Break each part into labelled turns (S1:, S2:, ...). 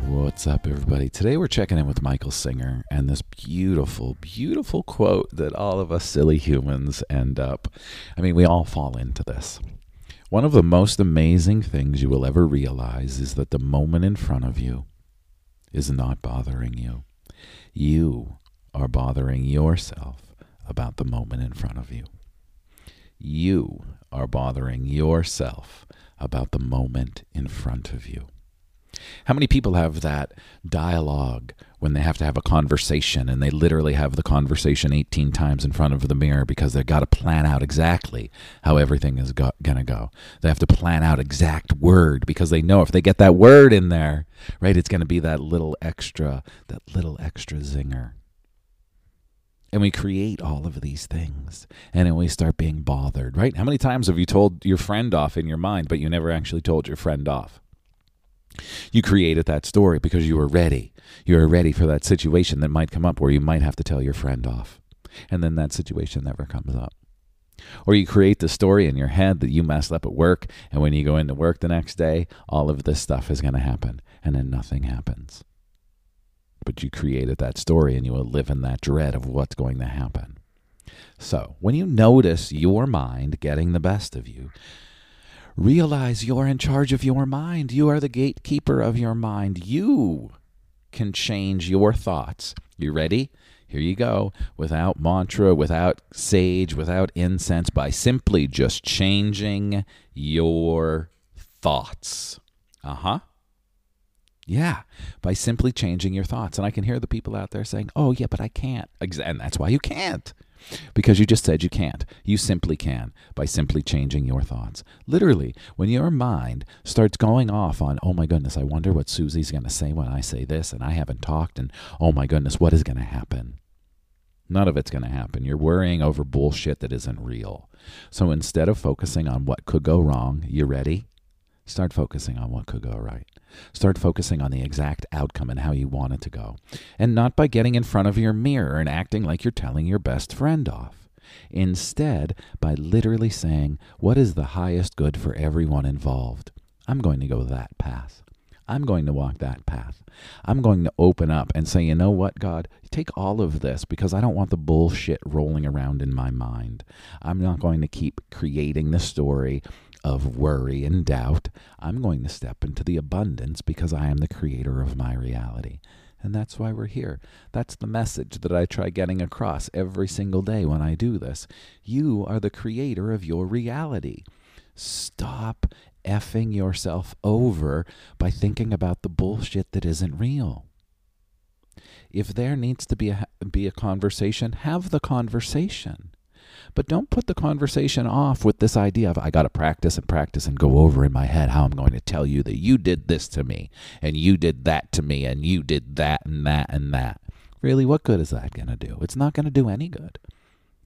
S1: What's up, everybody? Today we're checking in with Michael Singer and this beautiful, beautiful quote that all of us silly humans end up. I mean, we all fall into this. One of the most amazing things you will ever realize is that the moment in front of you is not bothering you. You are bothering yourself about the moment in front of you. You are bothering yourself about the moment in front of you. How many people have that dialogue when they have to have a conversation and they literally have the conversation 18 times in front of the mirror because they've got to plan out exactly how everything is go- going to go? They have to plan out exact word because they know if they get that word in there, right, it's going to be that little extra, that little extra zinger. And we create all of these things. And then we start being bothered, right? How many times have you told your friend off in your mind, but you never actually told your friend off? You created that story because you were ready. You were ready for that situation that might come up where you might have to tell your friend off. And then that situation never comes up. Or you create the story in your head that you messed up at work, and when you go into work the next day, all of this stuff is going to happen, and then nothing happens. But you created that story and you will live in that dread of what's going to happen. So, when you notice your mind getting the best of you, realize you're in charge of your mind. You are the gatekeeper of your mind. You can change your thoughts. You ready? Here you go. Without mantra, without sage, without incense, by simply just changing your thoughts. Uh huh. Yeah, by simply changing your thoughts. And I can hear the people out there saying, oh, yeah, but I can't. And that's why you can't. Because you just said you can't. You simply can by simply changing your thoughts. Literally, when your mind starts going off on, oh my goodness, I wonder what Susie's going to say when I say this, and I haven't talked, and oh my goodness, what is going to happen? None of it's going to happen. You're worrying over bullshit that isn't real. So instead of focusing on what could go wrong, you ready? Start focusing on what could go right. Start focusing on the exact outcome and how you want it to go. And not by getting in front of your mirror and acting like you're telling your best friend off. Instead, by literally saying, What is the highest good for everyone involved? I'm going to go that path. I'm going to walk that path. I'm going to open up and say, you know what, God, take all of this because I don't want the bullshit rolling around in my mind. I'm not going to keep creating the story of worry and doubt. I'm going to step into the abundance because I am the creator of my reality. And that's why we're here. That's the message that I try getting across every single day when I do this. You are the creator of your reality. Stop effing yourself over by thinking about the bullshit that isn't real. If there needs to be a, be a conversation, have the conversation. But don't put the conversation off with this idea of I got to practice and practice and go over in my head how I'm going to tell you that you did this to me and you did that to me and you did that and that and that. Really, what good is that going to do? It's not going to do any good.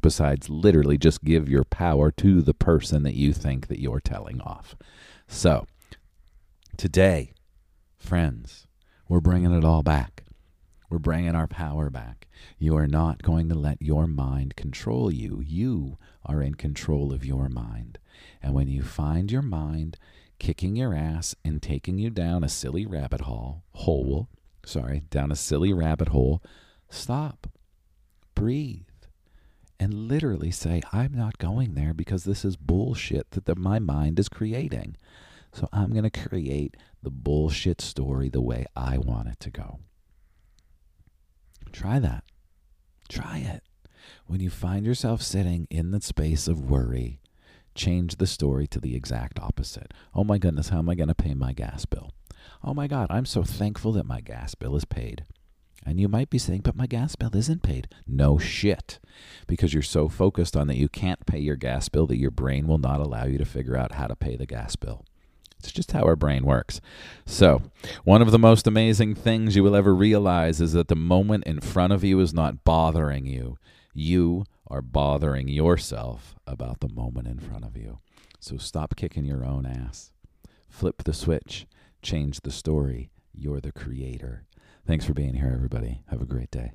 S1: Besides, literally just give your power to the person that you think that you're telling off. So, today, friends, we're bringing it all back. We're bringing our power back. You are not going to let your mind control you. You are in control of your mind. And when you find your mind kicking your ass and taking you down a silly rabbit hole, hole, sorry, down a silly rabbit hole, stop. Breathe. And literally say, I'm not going there because this is bullshit that the, my mind is creating. So I'm going to create the bullshit story the way I want it to go. Try that. Try it. When you find yourself sitting in the space of worry, change the story to the exact opposite. Oh my goodness, how am I going to pay my gas bill? Oh my God, I'm so thankful that my gas bill is paid. And you might be saying, but my gas bill isn't paid. No shit. Because you're so focused on that you can't pay your gas bill that your brain will not allow you to figure out how to pay the gas bill. It's just how our brain works. So, one of the most amazing things you will ever realize is that the moment in front of you is not bothering you. You are bothering yourself about the moment in front of you. So, stop kicking your own ass. Flip the switch, change the story. You're the creator. Thanks for being here, everybody. Have a great day.